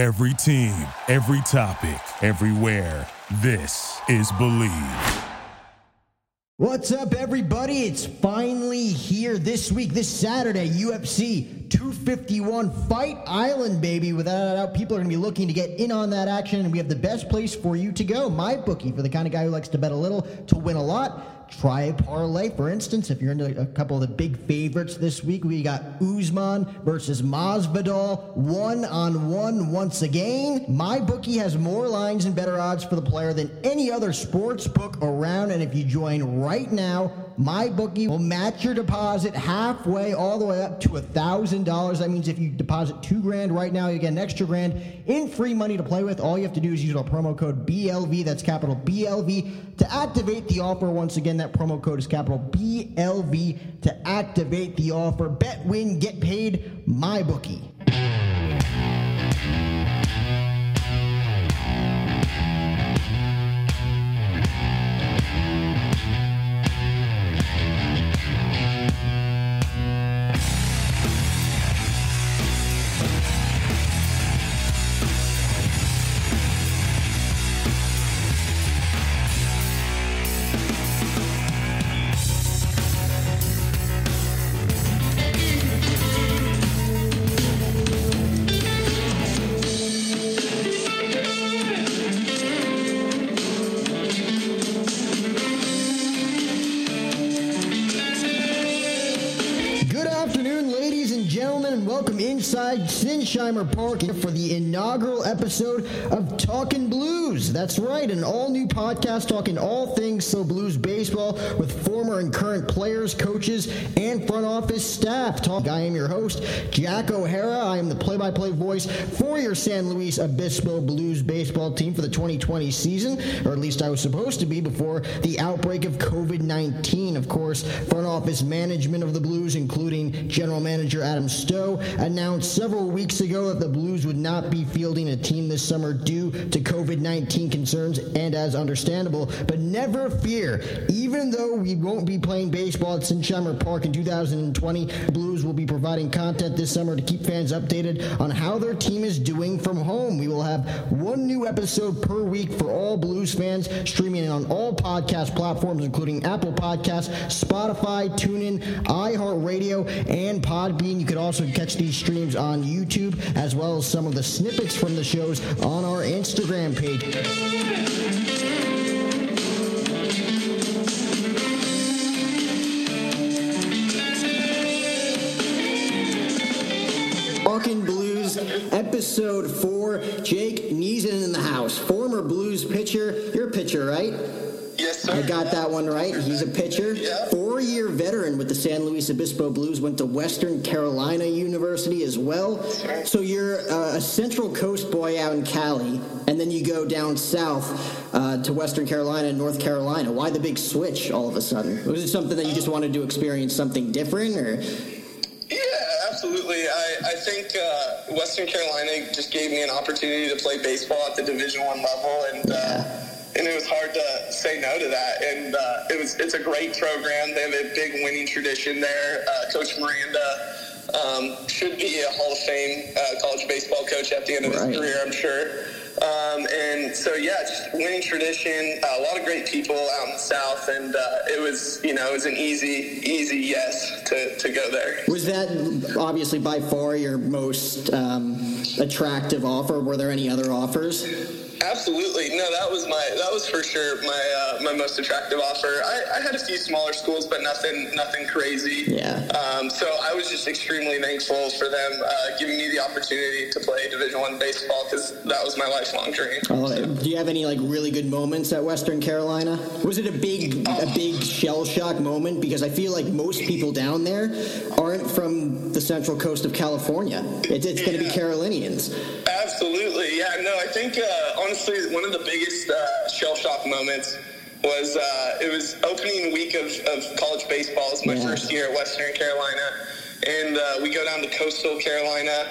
Every team, every topic, everywhere. This is Believe. What's up, everybody? It's finally here this week, this Saturday, UFC 251 Fight Island, baby. Without a doubt, people are going to be looking to get in on that action, and we have the best place for you to go. My bookie, for the kind of guy who likes to bet a little to win a lot. Try a parlay, for instance, if you're into a couple of the big favorites this week. We got Usman versus Masvidal, one on one once again. My bookie has more lines and better odds for the player than any other sports book around, and if you join right now, my bookie will match your deposit halfway, all the way up to a thousand dollars. That means if you deposit two grand right now, you get an extra grand in free money to play with. All you have to do is use our promo code BLV. That's capital BLV to activate the offer. Once again, that promo code is capital BLV to activate the offer. Bet, win, get paid. My bookie. Inside Park for the inaugural episode of Talking Blues. That's right, an all new podcast talking all things so blues baseball with former and current players, coaches, and front office staff. Talk. I am your host, Jack O'Hara. I am the play by play voice for your San Luis Obispo Blues baseball team for the 2020 season, or at least I was supposed to be before the outbreak of COVID 19. Of course, front office management of the Blues, including general manager Adam Stowe, announced several weeks ago that the Blues would not be fielding a team this summer due to COVID 19 concerns, and as understandable. But never fear, even though we won't be playing baseball at Sinsheimer Park in 2020, Blues will be providing content this summer to keep fans updated on how their team is doing from home. We will have one new episode per week for all Blues fans, streaming on all podcast platforms, including Apple Podcasts, Spotify, TuneIn, iHeartRadio, and Podbean. You could also catch these streams on YouTube, as well as some of the snippets from the shows on our Instagram page. Talking Blues, episode four. Jake Niezen in the house, former Blues pitcher. You're a pitcher, right? Yes, sir. I got that one right. He's a pitcher. Yeah. Four year veteran with the San Luis Obispo Blues. Went to Western Carolina University as well. So you're uh, a Central Coast boy out in Cali, and then you go down south uh, to Western Carolina and North Carolina. Why the big switch all of a sudden? Was it something that you just wanted to experience something different, or? Absolutely. I, I think uh, Western Carolina just gave me an opportunity to play baseball at the Division One level, and uh, and it was hard to say no to that. And uh, it was it's a great program. They have a big winning tradition there. Uh, coach Moranda um, should be a Hall of Fame uh, college baseball coach at the end of Right. his career, I'm sure. Um, and so yeah, just winning tradition. Uh, a lot of great people out in the South, and uh, it was you know it was an easy easy yes to, to go there. Was that obviously by far your most um, attractive offer? Were there any other offers? Absolutely, no. That was my that was for sure my uh, my most attractive offer. I, I had a few smaller schools, but nothing nothing crazy. Yeah. Um, so I was just extremely thankful for them uh, giving me the opportunity to play Division One baseball because that was my lifelong dream. Oh, do you have any like really good moments at Western Carolina? Was it a big, a big shell shock moment? Because I feel like most people down there aren't from the central coast of California. It's, it's going to be Carolinians. Absolutely, yeah. No, I think uh, honestly one of the biggest uh, shell shock moments was uh, it was opening week of, of college baseball. It was my Yeah. first year at Western Carolina, and uh, we go down to Coastal Carolina.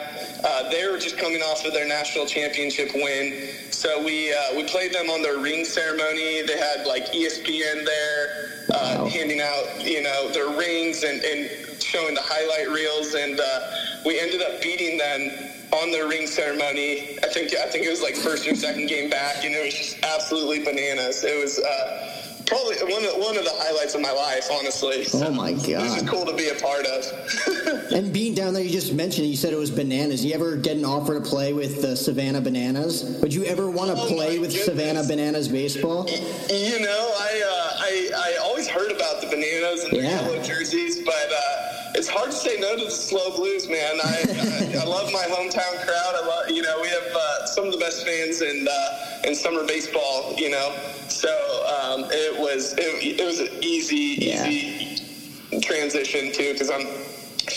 Uh, they were just coming off of their national championship win, so we uh, we played them on their ring ceremony. They had like ESPN there, uh, Wow. handing out you know their rings and, and showing the highlight reels, and uh, we ended up beating them on their ring ceremony. I think I think it was like first or second game back, and it was just absolutely bananas. It was. Uh, probably one of, one of the highlights of my life, honestly. So oh my god, it was cool to be a part of. and being down there, you just mentioned you said it was bananas. You ever get an offer to play with the Savannah Bananas? Would you ever want to oh play with goodness. Savannah Bananas baseball? You know, I, uh, I I always heard about the Bananas and yeah. the yellow jerseys, but. Uh, it's hard to say no to the SLO blues, man. I, I, I, love my hometown crowd. I love, you know, we have uh, some of the best fans in uh, in summer baseball. You know, so um, it was it, it was an easy yeah. easy transition too because I'm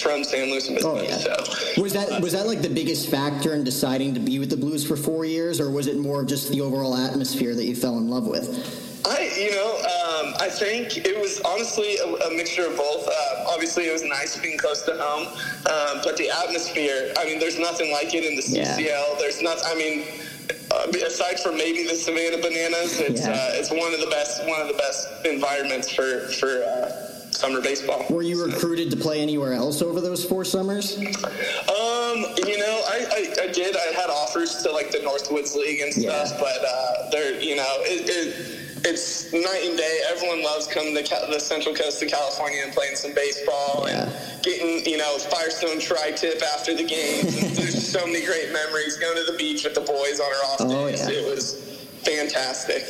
from San Luis Obispo. Oh, yeah. So, was that was that like the biggest factor in deciding to be with the Blues for four years, or was it more of just the overall atmosphere that you fell in love with? I, you know, um, I think it was honestly a, a mixture of both. Uh, obviously, it was nice being close to home, um, but the atmosphere. I mean, there's nothing like it in the CCL. Yeah. There's not. I mean, uh, aside from maybe the Savannah Bananas, it's yeah. uh, it's one of the best one of the best environments for for. Uh, summer baseball. Were you recruited to play anywhere else over those four summers? Um, you know, I, I, I did. I had offers to like the Northwoods League and stuff, yeah. but uh, they're you know it, it it's night and day. Everyone loves coming to the Central Coast of California and playing some baseball yeah. and getting, you know, Firestone tri-tip after the games. there's so many great memories going to the beach with the boys on our off oh, days. Yeah. It was fantastic.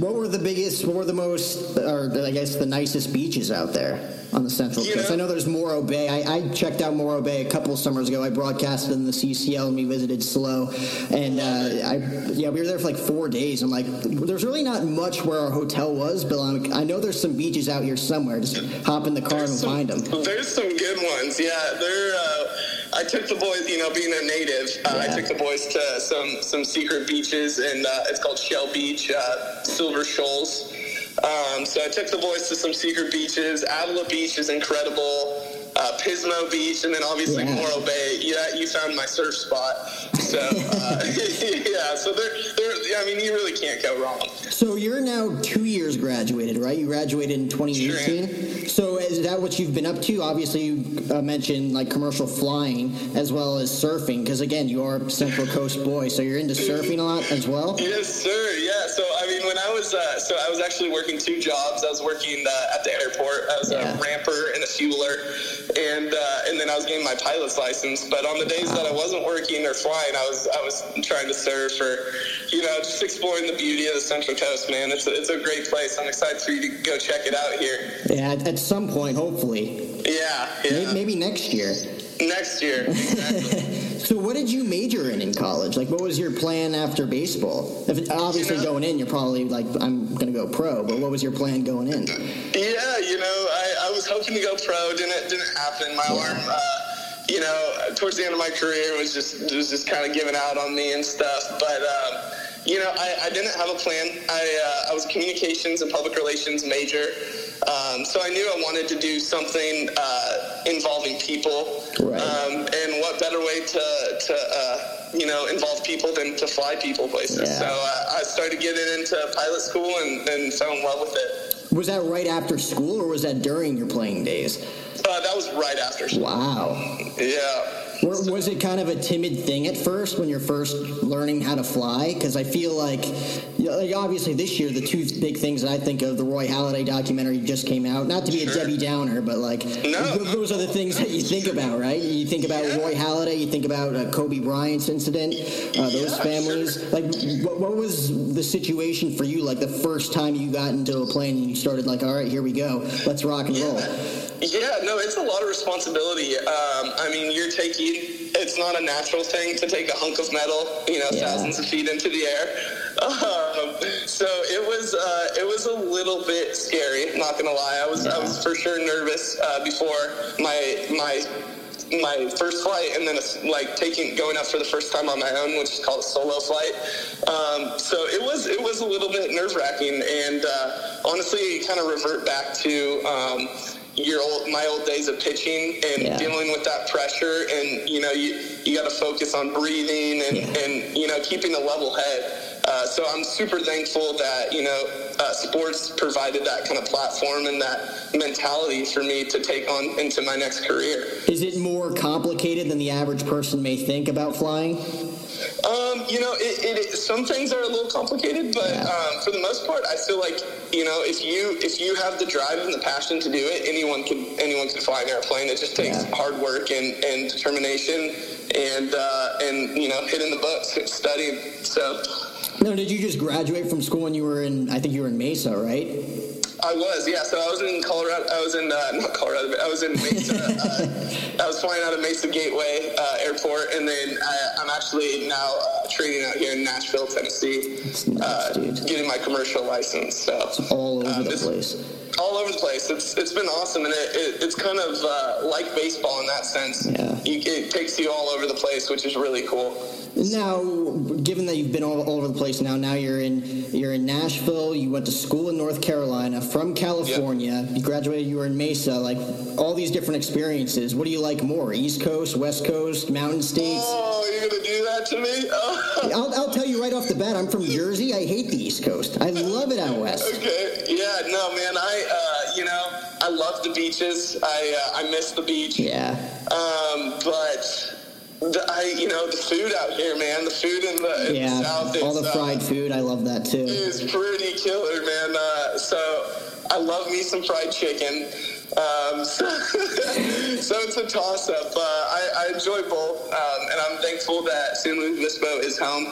What were the biggest, what were the most, or I guess the nicest beaches out there? on the Central you Coast. Know, I know there's Morro Bay. I, I, checked out Morro Bay a couple summers ago. I broadcasted in the CCL and we visited SLO, and uh, I yeah we were there for like four days. I'm like, there's really not much where our hotel was, but I'm, i know there's some beaches out here somewhere. Just hop in the car and some, find them. There's some good ones. Yeah, they're. Uh, I took the boys, you know, being a native, uh, yeah. I took the boys to some some secret beaches, and uh, it's called Shell Beach, uh, Silver Shoals. Um, so I took the boys to some secret beaches. Avila Beach is incredible. Uh, Pismo Beach, and then obviously yeah. Morro Bay. Yeah, you found my surf spot. So uh, yeah, so they're, they're. I mean, you really can't go wrong. So you're now two years graduated, right? You graduated in 2018. Sure. So is that what you've been up to? Obviously, you uh, mentioned like commercial flying as well as surfing, because again, you are a Central Coast boy, so you're into surfing a lot as well. Yes, sir. Yeah. So I mean, when I was uh, so I was actually working two jobs. I was working uh, at the airport. I was yeah. a ramper and a fueler, and uh, and then I was getting my pilot's license. But on the days that I wasn't working or flying, I was I was trying to surf or you know just exploring the beauty of the Central Coast man. It's a, it's a great place. I'm excited for you to go check it out here. Yeah, at some point, hopefully. Yeah, yeah. Maybe, maybe next year. Next year. Exactly. so, what did you major in in college? Like, what was your plan after baseball? If obviously you know, going in, you're probably like, I'm going to go pro. But what was your plan going in? Yeah, you know, was hoping to go pro. Didn't didn't happen. My arm. Uh, you know, towards the end of my career was just was just kind of giving out on me and stuff. But um, you know, I, I didn't have a plan. I, uh, I was a communications and public relations major. Um, so I knew I wanted to do something uh, involving people. Right. Um, and what better way to, to uh, you know, involve people than to fly people places. Yeah. So uh, I started getting into pilot school and, and fell in love with it. Was that right after school or was that during your playing days? Uh, that was right after. Wow. Yeah was it kind of a timid thing at first when you're first learning how to fly? Because I feel like, you know, like, obviously this year the two big things that I think of the Roy Halladay documentary just came out. Not to be sure. a Debbie Downer, but like no, those are the things that you think about, right? You think about yeah. Roy Halladay, you think about uh, Kobe Bryant's incident, uh, those yeah, families. Sure. Like, what, what was the situation for you? Like the first time you got into a plane and you started like, all right, here we go, let's rock and roll. Yeah, no, it's a lot of responsibility. Um, I mean, you're taking, it's not a natural thing to take a hunk of metal, you know, yeah. thousands of feet into the air. Um, so it was, uh, it was a little bit scary, not gonna lie. I was, yeah. I was for sure nervous uh, before my, my my first flight and then like taking going up for the first time on my own, which is called a solo flight. Um, so it was it was a little bit nerve wracking, and uh, honestly, kind of revert back to um, your old my old days of pitching and yeah. dealing with that pressure and you know you you got to focus on breathing and yeah. and you know keeping a level head Uh, so I'm super thankful that you know uh, sports provided that kind of platform and that mentality for me to take on into my next career. Is it more complicated than the average person may think about flying? Um, you know, it, it, some things are a little complicated, but Yeah. um, for the most part, I feel like you know if you if you have the drive and the passion to do it, anyone can anyone can fly an airplane. It just takes Yeah. hard work and, and determination and uh, and you know hitting the books, and studying. So No, did you just graduate from school when you were in? I think you were in Mesa, right? I was, yeah. So I was in Colorado. I was in uh, not Colorado. But I was in Mesa. uh, I was flying out of Mesa Gateway uh, Airport, and then I, I'm actually now uh, training out here in Nashville, Tennessee, nuts, uh, getting my commercial license. So All over um, the place. all over the place. It's it's been awesome, and it, it, it's kind of uh, like baseball in that sense. Yeah. You, it takes you all over the place, which is really cool. Now, given that you've been all, all over the place now, now you're in you're in Nashville. You went to school in North Carolina, from California. You graduated. You were in Mesa. Like all these different experiences. What do you like more? East Coast, West Coast, Mountain States? Oh, you're gonna do that to me? Oh. I'll, I'll tell you right off the bat. I'm from Jersey. I hate the East Coast. I love it out west. Okay. Yeah. No, man. I, uh, you know, I love the beaches. I, uh, I miss the beach. Yeah. Um, but the, I, you know, the food out here, man. The food in the, in the Yeah. south All is, the uh, fried food. I love that too. is pretty killer, man. Uh, so I love me some fried chicken. Um, so, so it's a toss up. Uh, I, I enjoy both, um, and I'm thankful that San Luis Obispo is home.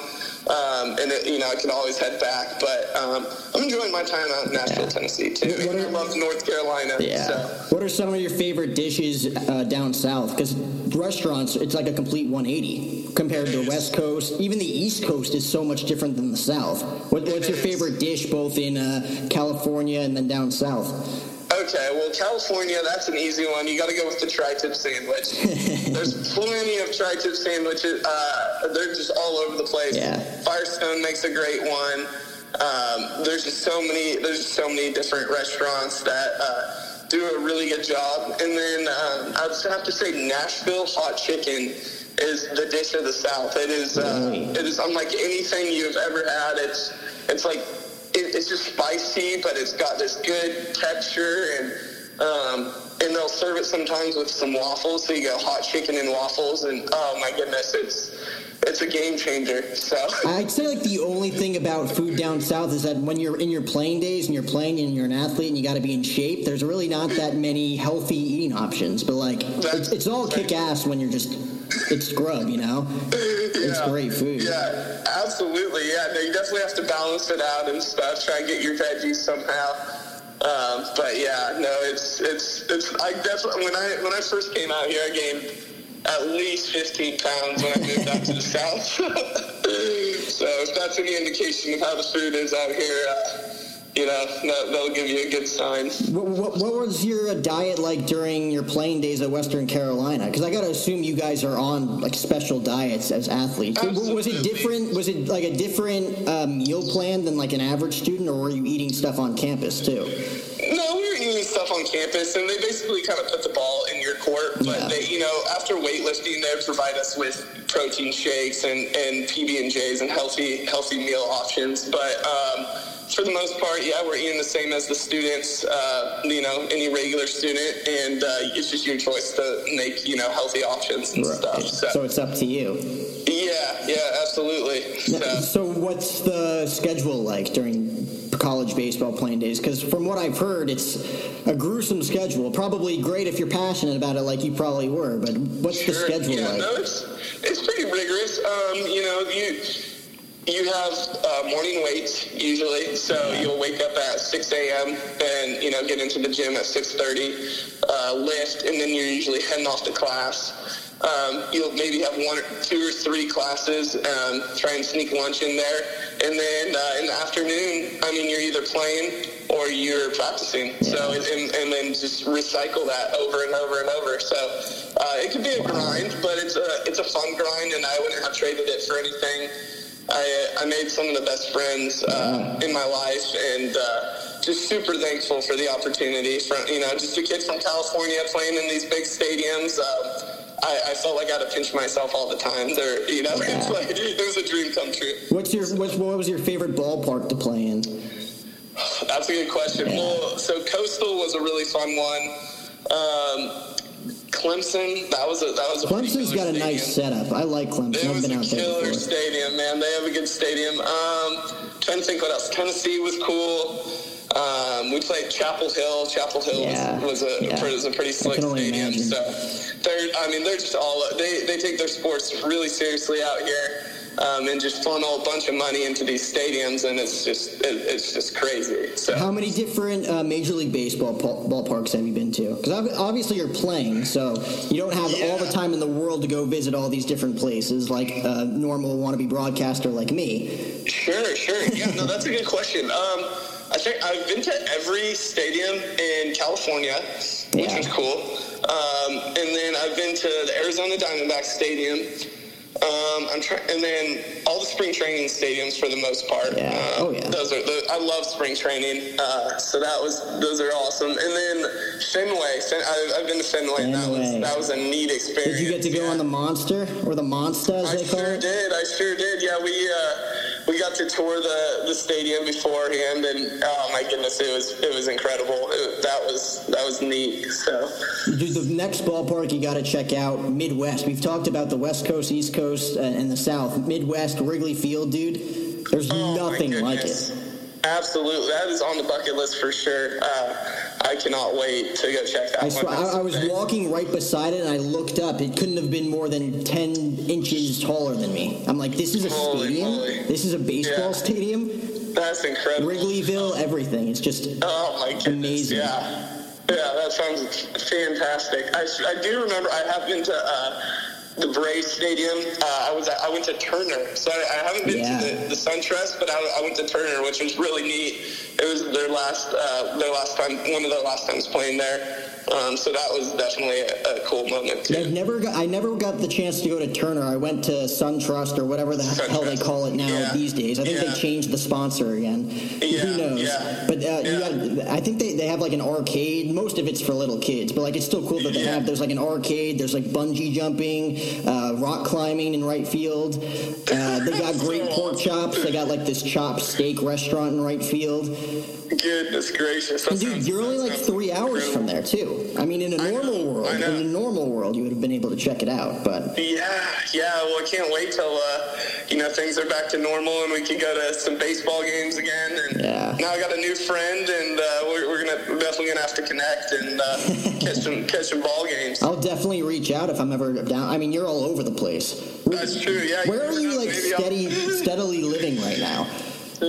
Um, and it, you know, I can always head back, but um, I'm enjoying my time out in Nashville, Yeah. Tennessee too. What And I are- love North Carolina. Yeah. So. What are some of your favorite dishes uh, down south? Because restaurants, it's like a complete 180 compared to the West Coast. Even the East Coast is so much different than the South. What, what's your favorite dish, both in uh, California and then down south? Okay, well, California, that's an easy one. You got to go with the tri-tip sandwich. There's plenty of tri-tip sandwiches. Uh, they're just all over the place. Yeah. Firestone makes a great one. Um, there's just so many. There's just so many different restaurants that uh, do a really good job. And then um, I would have to say Nashville hot chicken is the dish of the South. It is. Uh, Really? it is unlike anything you've ever had. It's. It's like it, it's just spicy, but it's got this good texture, and um, and they'll serve it sometimes with some waffles. So you got hot chicken and waffles, and oh my goodness, it's it's a game changer. So I'd say like the only thing about food down south is that when you're in your playing days and you're playing and you're an athlete and you got to be in shape, there's really not that many healthy eating options. But like, it's, it's all kick ass when you're just it's grub, you know. It's great food. yeah, absolutely, yeah. No, you definitely have to balance it out and stuff. Try and get your veggies somehow. Um, but yeah, no, it's it's it's. I definitely when I when I first came out here, I gained at least 15 pounds when I moved out to the south. so if that's any indication of how the food is out here, uh, you know, that, that'll give you a good sign. What, what, what was your diet like during your playing days at Western Carolina? Because I got to assume you guys are on like special diets as athletes. W- Was it different? Was it like a different uh, meal plan than like an average student, or were you eating stuff on campus too? No, we were eating stuff on campus, and they basically kind of put the ball in your court. But Yeah. they, you know, after weightlifting, they provide us with protein shakes and, and PB and J's and healthy healthy meal options. But um, for the most part, yeah, we're eating the same as the students. Uh, you know, any regular student, and uh, it's just your choice to make you know healthy options and stuff. So, So it's up to you. yeah, yeah, absolutely. So. So what's the schedule like during college baseball playing days? Because from what I've heard, it's a gruesome schedule. Probably great if you're passionate about it, like you probably were. But what's the schedule yeah, like? no, it's it's pretty rigorous. Um, you know, you you have uh, morning weights usually, so you'll wake up at 6 a.m. and you know get into the gym at 6:30, uh, lift, and then you're usually heading off to class. Um, you'll maybe have one, or two, or three classes. Um, try and sneak lunch in there, and then uh, in the afternoon, I mean, you're either playing or you're practicing. So and, and then just recycle that over and over and over. So uh, it can be a grind, but it's a it's a fun grind, and I wouldn't have traded it for anything. I I made some of the best friends uh, in my life, and. Uh, just super thankful for the opportunity. From you know, just a kid from California playing in these big stadiums. Uh, I, I felt like I had to pinch myself all the time. There, you know, yeah. it's like it was a dream come true. What's your what's, what was your favorite ballpark to play in? That's a good question. Yeah. Well, so Coastal was a really fun one. Um, Clemson, that was a that was a Clemson's got a stadium. nice setup. I like Clemson. It I've was been a out there killer before. stadium, man. They have a good stadium. Um, trying to think what else. Tennessee was cool. Um, we played Chapel Hill. Chapel Hill Yeah, was, was a yeah. was a pretty slick stadium. imagine. So they're I mean they're just all they they take their sports really seriously out here. Um, and just funnel a bunch of money into these stadiums, and it's just it, it's just crazy. So How many different uh, Major League Baseball ball- ballparks have you been to? Because obviously you're playing, so you don't have all the time in the world to go visit all these different places like a normal wannabe broadcaster like me. Sure, sure. Yeah, no, that's a good question. Um, I think I've been to every stadium in California, which Yeah. was cool. Um, and then I've been to the Arizona Diamondbacks Stadium. Um, I'm trying, and then all the spring training stadiums for the most part. Yeah. Uh, Oh, yeah. Those are the, I love spring training. Uh, so that was those are awesome. And then Fenway. Fen, I, I've been to Fenway. And that was that was a neat experience. Did you get to go yeah. on the Monster or the Monster as I they call sure it? did. I sure did. Yeah, we uh, we got to tour the, the stadium beforehand, and oh my goodness, it was it was incredible. It, that was that was neat. So Dude, the next ballpark you got to check out Midwest. We've talked about the West Coast, East Coast, uh, and the South. Midwest, Wrigley Field, dude. There's oh, nothing like it. Absolutely, that is on the bucket list for sure. Uh, I cannot wait to go check that I, one. swear, I, I was walking right beside it and I looked up. It couldn't have been more than 10 inches taller than me. I'm like, this is a Holy stadium? moly. This is a baseball Yeah. stadium? That's incredible. Wrigleyville, everything. It's just Oh my goodness! Amazing. Yeah, yeah, that sounds fantastic. I, I do remember I have been to uh, the Braves Stadium. Uh, I was I went to Turner, so I, I haven't been Yeah. to the, the SunTrust, but I, I went to Turner, which was really neat. It was their last uh, their last time, one of their last times playing there. Um, so that was definitely a, a cool moment too. I've never got, I never got the chance to go to Turner. I went to SunTrust or whatever the hell they call it now Yeah. these days. I think Yeah. they changed the sponsor again. Yeah, Who knows? But uh, got, I think they, they have like an arcade. Most of it's for little kids, but like it's still cool that they have. There's like an arcade. There's like bungee jumping, uh, rock climbing in right field. Uh, they got great pork chops. They got like this chop steak restaurant in right field. Goodness gracious! That And dude, you're only like three hours incredible. from there too. I mean, in a normal world, in a normal world, you would have been able to check it out. But Yeah, yeah. Well, I can't wait till uh, you know things are back to normal and we can go to some baseball games again. And Yeah. now I got a new friend, and uh, we're, we're gonna we're definitely gonna have to connect and uh, catch some catch some ball games. I'll definitely reach out if I'm ever down. I mean, you're all over the place. That's true. Yeah. Where are you like steady, steadily living right now?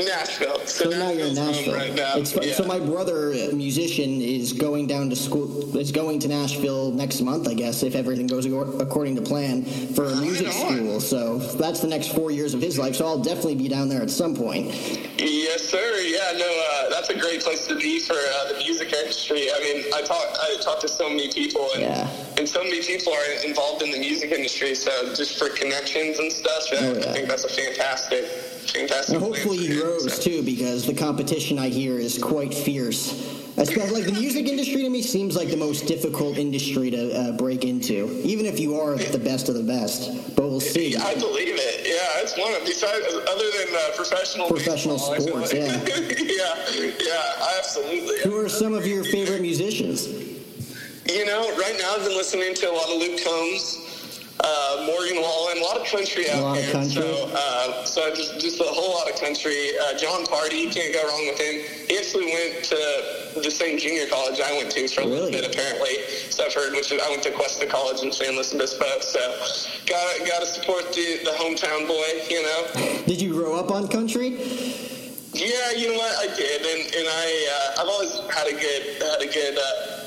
Nashville. So now you're in Nashville. right now. It's, yeah. So my brother, a musician, is going down to school. Is going to Nashville next month, I guess, if everything goes according to plan for a music school. So that's the next four years of his life. So I'll definitely be down there at some point. Yes, sir. Yeah, no, uh, that's a great place to be for uh, the music industry. I mean, I talk, I talk to so many people, and, Yeah. and so many people are involved in the music industry. So just for connections and stuff, yeah, Oh, yeah. I think that's a fantastic. And hopefully he grows too, because the competition I hear is quite fierce. Especially, like the music industry to me seems like the most difficult industry to uh, break into, even if you are the best of the best. But we'll see. Yeah, I believe it. Yeah, it's one of besides other than uh, professional Professional baseball, sports, like- yeah, yeah, absolutely. Who are some of your favorite musicians? You know, right now I've been listening to a lot of Luke Combs, uh, Morgan Wallen, a lot of country out lot of here. country. So, uh, so just just a whole lot of country. Uh, Jon Pardi, you can't go wrong with him. He actually went to the same junior college I went to for a little bit, apparently. So I've heard, which is, I went to Cuesta College in San Luis Obispo. So, got got to support the the hometown boy, you know. Did you grow up on country? Yeah, you know what? I did, and and I uh, I've always had a good had a good uh,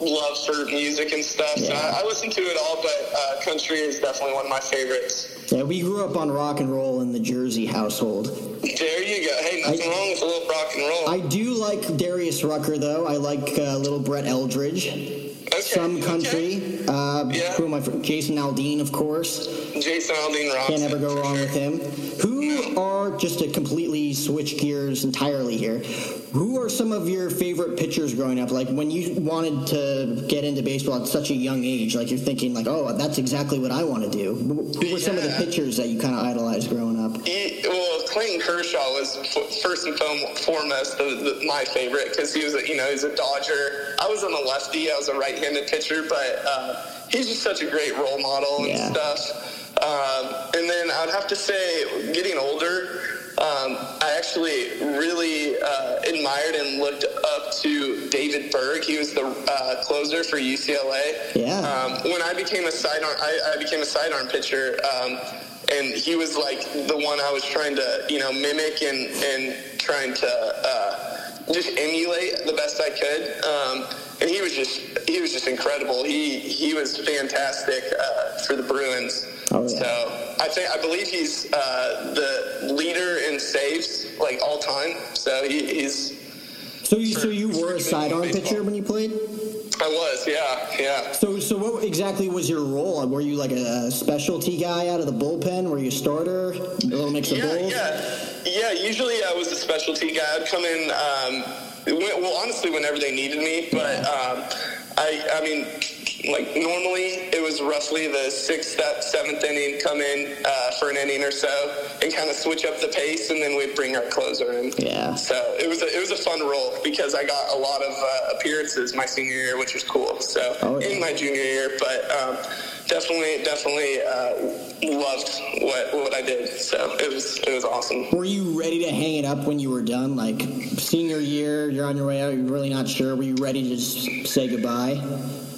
love for music and stuff. So Yeah. I, I listen to it all, but uh, country is definitely one of my favorites. Yeah, we grew up on rock and roll in the Jersey household. There you go. Hey, nothing I- wrong with a little rock and roll. I do like Darius Rucker though. I like uh, little Brett Eldredge. Okay, Some country. okay. Uh, Yeah. Who am I? fr- Jason Aldean, of course. Jason Aldean rocks. Can't ever go wrong with him. Who are just to completely switch gears entirely here, who are some of your favorite pitchers growing up? Like when you wanted to get into baseball at such a young age, like you're thinking like, oh, that's exactly what I want to do. Who were yeah. some of the pitchers that you kind of idolized growing up? He, well, Clayton Kershaw was first and foremost the, the, my favorite because he was, a, you know, he's a Dodger. I was on the lefty. I was a right-handed pitcher, but uh, he's just such a great role model and yeah. stuff. Um, and then I'd have to say, getting older, um, I actually really uh, admired and looked up to David Berg. He was the uh, closer for UCLA. Yeah. Um, when I became a sidearm, I, I became a sidearm pitcher, um, and he was like the one I was trying to, you know, mimic and and trying to uh, just emulate the best I could. Um, and he was just he was just incredible. He he was fantastic uh, for the Bruins. Oh, yeah. So I think I believe he's uh, the leader in saves like all time. So he, he's. So you so you were a sidearm pitcher when you played. I was, yeah, yeah. So, so what exactly was your role? Were you like a specialty guy out of the bullpen? Were you a starter? A little mix of yeah, both. Yeah, yeah. Usually, I was a specialty guy. I'd come in. Um, well, honestly, whenever they needed me, but um, I, I mean, like normally it was roughly the sixth, seventh inning come in uh, for an inning or so and kind of switch up the pace, and then we'd bring our closer in. Yeah. So it was a, it was a fun role because I got a lot of uh, appearances my senior year, which was cool. So oh, yeah. in my junior year, but um, definitely definitely uh, loved what what I did. So it was it was awesome. Were you ready to hang it up when you were done? Like senior year, you're on your way out. You're really not sure. Were you ready to just say goodbye?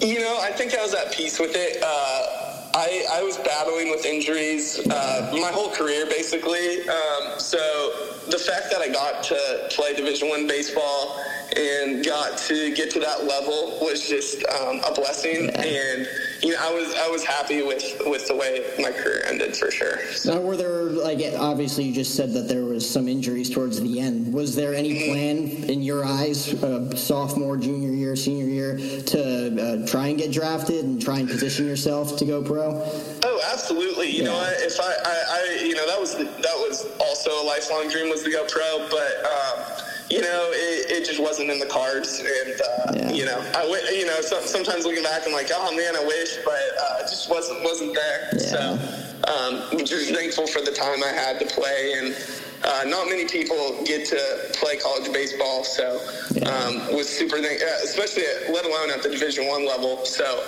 You know, I think I was at peace with it. Uh, I, I was battling with injuries uh, my whole career, basically. Um, so the fact that I got to play Division One baseball and got to get to that level was just um, a blessing. Yeah. And you know, I was I was happy with with the way my career ended for sure. So. Now, were there like obviously you just said that there was some injuries towards the end. Was there any mm-hmm. plan in your eyes, uh, sophomore, junior year, senior year, to uh, try and get drafted and try and position yourself to go pro? Oh, absolutely. You yeah. know, if I, I, I, you know, that was that was also a lifelong dream was to go pro, but. Um, you know, it, it just wasn't in the cards. And, uh, yeah. you know, I, w- you know, so, sometimes looking back, I'm like, oh man, I wish, but uh, it just wasn't, wasn't there. Yeah. So, um, I'm just thankful for the time I had to play. And, uh, not many people get to play college baseball, so um, was super thank- uh, especially at, let alone at the Division One level. So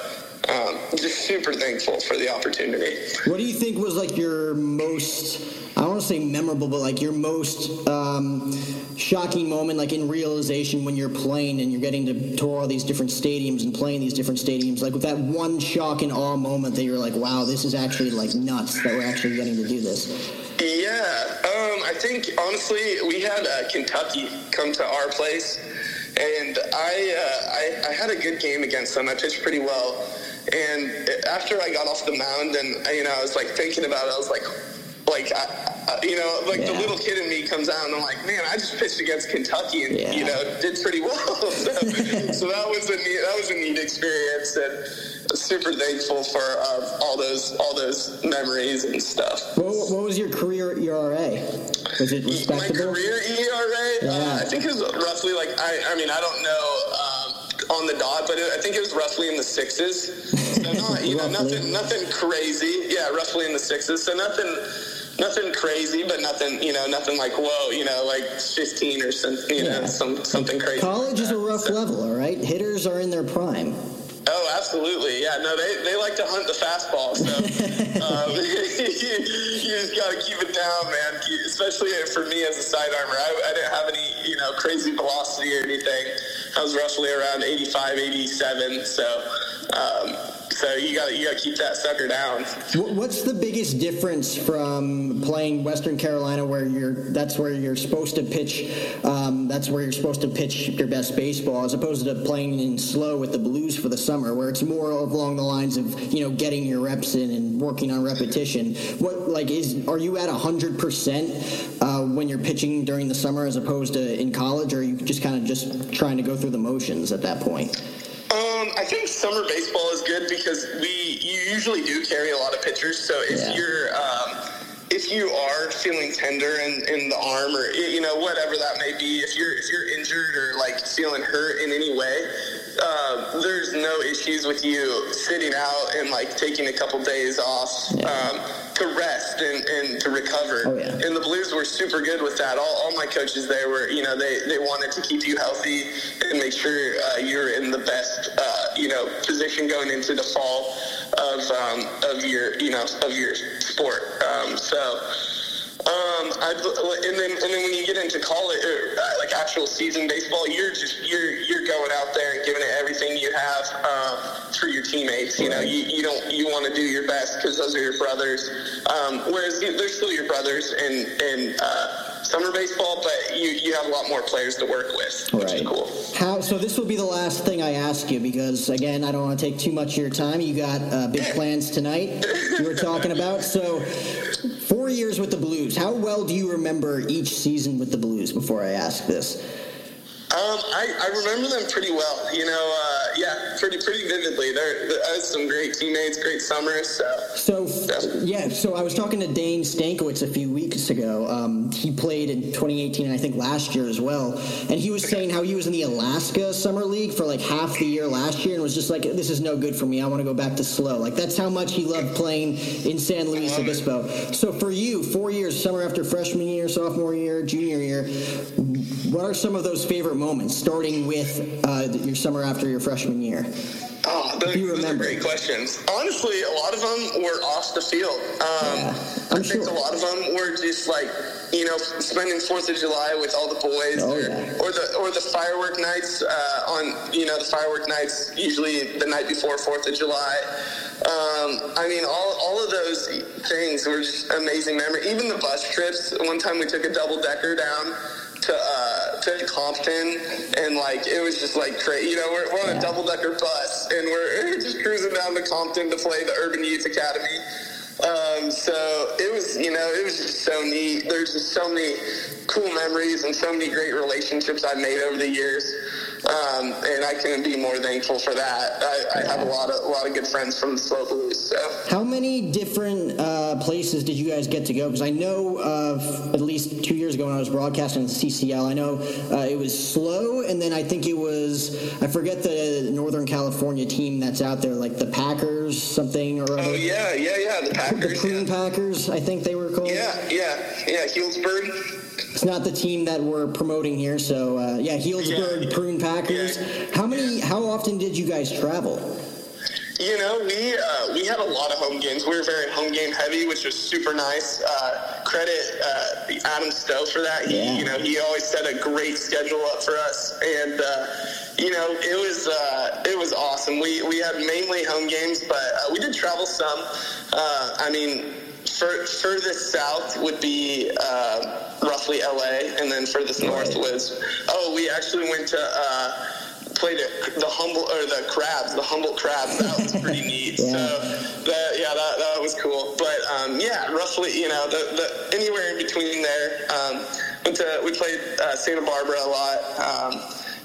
um, just super thankful for the opportunity. What do you think was like your most? I don't want to say memorable, but like your most um, shocking moment, like in realization when you're playing and you're getting to tour all these different stadiums and playing these different stadiums, like with that one shock and awe moment that you're like, wow, this is actually like nuts that we're actually getting to do this. Yeah, um, I think honestly, we had uh, Kentucky come to our place, and I, uh, I I had a good game against them. I pitched pretty well, and after I got off the mound, and you know, I was like thinking about it. I was like, like I, you know, like yeah. the little kid in me comes out and I'm like, man, I just pitched against Kentucky and yeah. you know did pretty well. so, so, that was a neat, that was a neat experience and super thankful for uh, all those all those memories and stuff. What, what was your career ERA? Was it respectable? My career ERA, yeah. uh, I think it was roughly like I I mean I don't know. Um, on the dot, but it, I think it was roughly in the sixes. So not, you know, nothing, nothing crazy. Yeah, roughly in the sixes. So nothing, nothing crazy, but nothing, you know, nothing like whoa, you know, like 15 or something, you yeah. know, some something crazy. College is a rough so, level, all right. Hitters are in their prime. Oh, absolutely. Yeah, no, they, they like to hunt the fastball. So um, you, just got to keep it down, man. Especially for me as a sidearmer, I, I didn't have any, you know, crazy velocity or anything. I was roughly around 85, 87. So um, so you got you got to keep that sucker down. What's the biggest difference from playing Western Carolina, where you're that's where you're supposed to pitch, um, that's where you're supposed to pitch your best baseball, as opposed to playing in SLO with the Blues for the summer, where it's more along the lines of you know getting your reps in and working on repetition. What like is are you at hundred uh, percent when you're pitching during the summer, as opposed to in college, or are you just kind of just trying to go through the motions at that point? Um, I think summer baseball is good because we you usually do carry a lot of pitchers. So if yeah. you're um, if you are feeling tender in, in the arm or you know whatever that may be, if you're if you're injured or like feeling hurt in any way, uh, there's no issues with you sitting out and like taking a couple days off yeah. um, to rest and, and to recover. Oh, yeah. And the Blues were super good with that. All, all my coaches there were, you know, they, they wanted to keep you healthy and make sure uh, you're in the best, uh, you know, position going into the fall of um, of your, you know, of your sport. Um, so um, I, and then and then when you get into college, or, uh, like actual season baseball, you're just you're you're going out there and giving it everything you have um, for your teammates. You know, you, you don't you want to do your best because those are your brothers. Um, whereas they're still your brothers and and. Uh, summer baseball, but you, you have a lot more players to work with, which right. is cool. How so? This will be the last thing I ask you because again, I don't want to take too much of your time. You got uh, big plans tonight. you were talking about so years with the Blues. How well do you remember each season with the Blues? Before I ask this. Um, I, I remember them pretty well. You know, uh, yeah, pretty pretty vividly. They're, they're uh, some great teammates, great summers. So, so yeah. So I was talking to Dane Stankiewicz a few weeks ago. Um, he played in 2018 and I think last year as well. And he was saying how he was in the Alaska Summer League for like half the year last year and was just like, this is no good for me. I want to go back to SLO. Like that's how much he loved playing in San Luis Obispo. So for you, four years, summer after freshman year, sophomore year, junior year, what are some of those favorite moments, starting with uh, your summer after your freshman year? Oh, those, those are great questions. Honestly, a lot of them were off the field. Um, yeah, i think sure. a lot of them were just like you know spending Fourth of July with all the boys, oh, or, yeah. or, the or the firework nights uh, on you know the firework nights usually the night before Fourth of July. Um, I mean, all, all of those things were just amazing memory. Even the bus trips. One time we took a double decker down to uh, to Compton, and like it was just like crazy. You know, we're, we're on a double decker bus, and we're just cruising down to Compton to play the Urban Youth Academy. Um, so it was, you know, it was just so neat. There's just so many cool memories and so many great relationships I've made over the years. Um, and I couldn't be more thankful for that. I, I, have a lot of a lot of good friends from the SLO Blues. So. How many different uh, places did you guys get to go? Because I know uh, at least two years ago when I was broadcasting the CCL, I know uh, it was SLO, and then I think it was I forget the Northern California team that's out there, like the Packers, something or other. Oh yeah, yeah, yeah, the Packers, the Prune yeah. Packers, I think they were called. Yeah, yeah, yeah, Healdsburg. It's not the team that we're promoting here, so uh, yeah, Healdsburg, yeah. Prune Packers. Yeah. How many? How often did you guys travel? You know, we uh, we had a lot of home games. We were very home game heavy, which was super nice. Uh, credit uh, Adam Stowe for that. He, yeah. you know, he always set a great schedule up for us, and uh, you know, it was uh, it was awesome. We we had mainly home games, but uh, we did travel some. I mean, for, furthest south would be uh, roughly LA, and then furthest north was. Oh, we actually went to uh, played at the Humboldt or the crabs, the Humboldt crabs. That was pretty neat. yeah. So that yeah, that, that was cool. But um, yeah, roughly you know the, the anywhere in between there. Um, went to we played uh, Santa Barbara a lot. Um,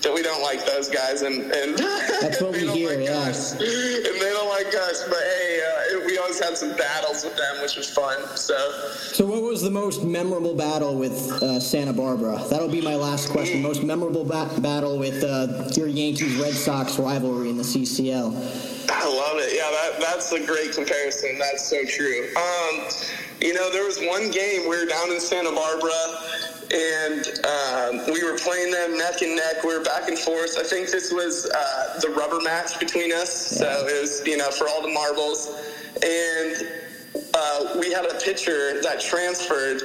that we don't like those guys, and, and that's what we hear. Like yeah, us. and they don't like us. But hey, uh, we always had some battles with them, which was fun. So, so what was the most memorable battle with uh, Santa Barbara? That'll be my last question. Most memorable ba- battle with uh, your Yankees Red Sox rivalry in the CCL. I love it. Yeah, that, that's a great comparison. That's so true. Um, you know, there was one game we were down in Santa Barbara and um, we were playing them neck and neck. We were back and forth. I think this was uh, the rubber match between us, so it was you know for all the marbles, and uh, we had a pitcher that transferred.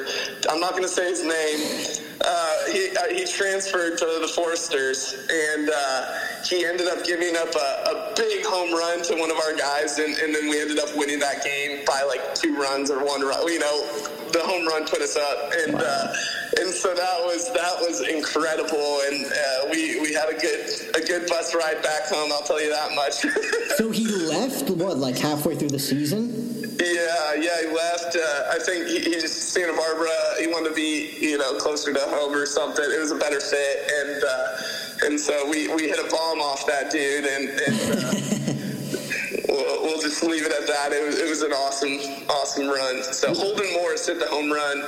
I'm not going to say his name. Uh, he, uh, he transferred to the Foresters, and uh, he ended up giving up a, a, big home run to one of our guys, and, and, then we ended up winning that game by like two runs or one run. You know, the home run put us up, and. Uh, and so that was that was incredible, and uh, we we had a good a good bus ride back home. I'll tell you that much. so he left what like halfway through the season. Yeah, yeah, he left. Uh, I think he, he, just Santa Barbara. He wanted to be, you know, closer to home or something. It was a better fit, and uh, and so we, we hit a bomb off that dude, and, and uh, we'll, we'll, we'll just leave it at that. It was, it was an awesome, awesome run. So Holden Morris hit the home run.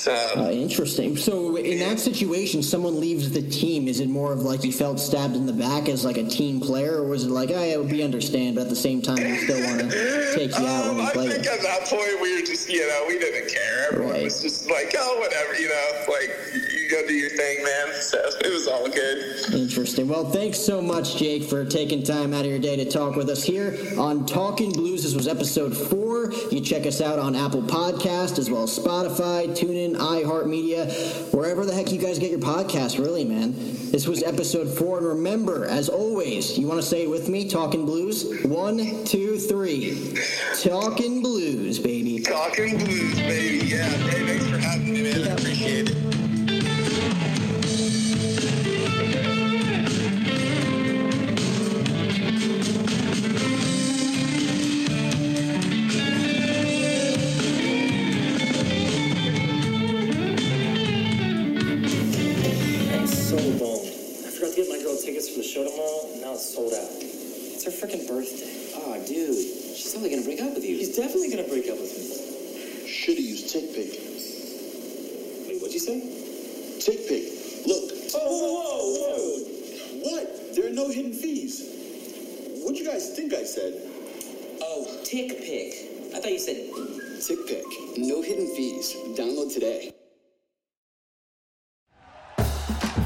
So uh, interesting. So in that situation, someone leaves the team. Is it more of like he felt stabbed in the back as like a team player, or was it like, oh, yeah, it would be understand, but at the same time, we still want to take you out um, when you play? I think at that point we were just, you know, we didn't care. Everyone right. was just like, oh, whatever, you know, like you go do your thing, man. So it was all good. Interesting. Well, thanks so much, Jake, for taking time out of your day to talk with us here on Talking Blues. This was episode four. You check us out on Apple Podcast as well as Spotify, TuneIn, iHeartMedia, wherever the heck you guys get your podcast. Really, man. This was episode four, and remember, as always, you want to say it with me? Talking Blues. One, two, three. Talking Blues, baby. Talking Blues, baby. Yeah. Hey, thanks for having me, man. I appreciate it. showed them all, and now it's sold out. It's her freaking birthday. Aw, oh, dude, she's totally gonna break up with you. He's definitely gonna break up with me. Should've used TickPick. Wait, what'd you say? TickPick. Look. Oh, whoa, whoa, whoa! What? There are no hidden fees. What'd you guys think I said? Oh, Tick Pick. I thought you said Tick Pick. No hidden fees. Download today.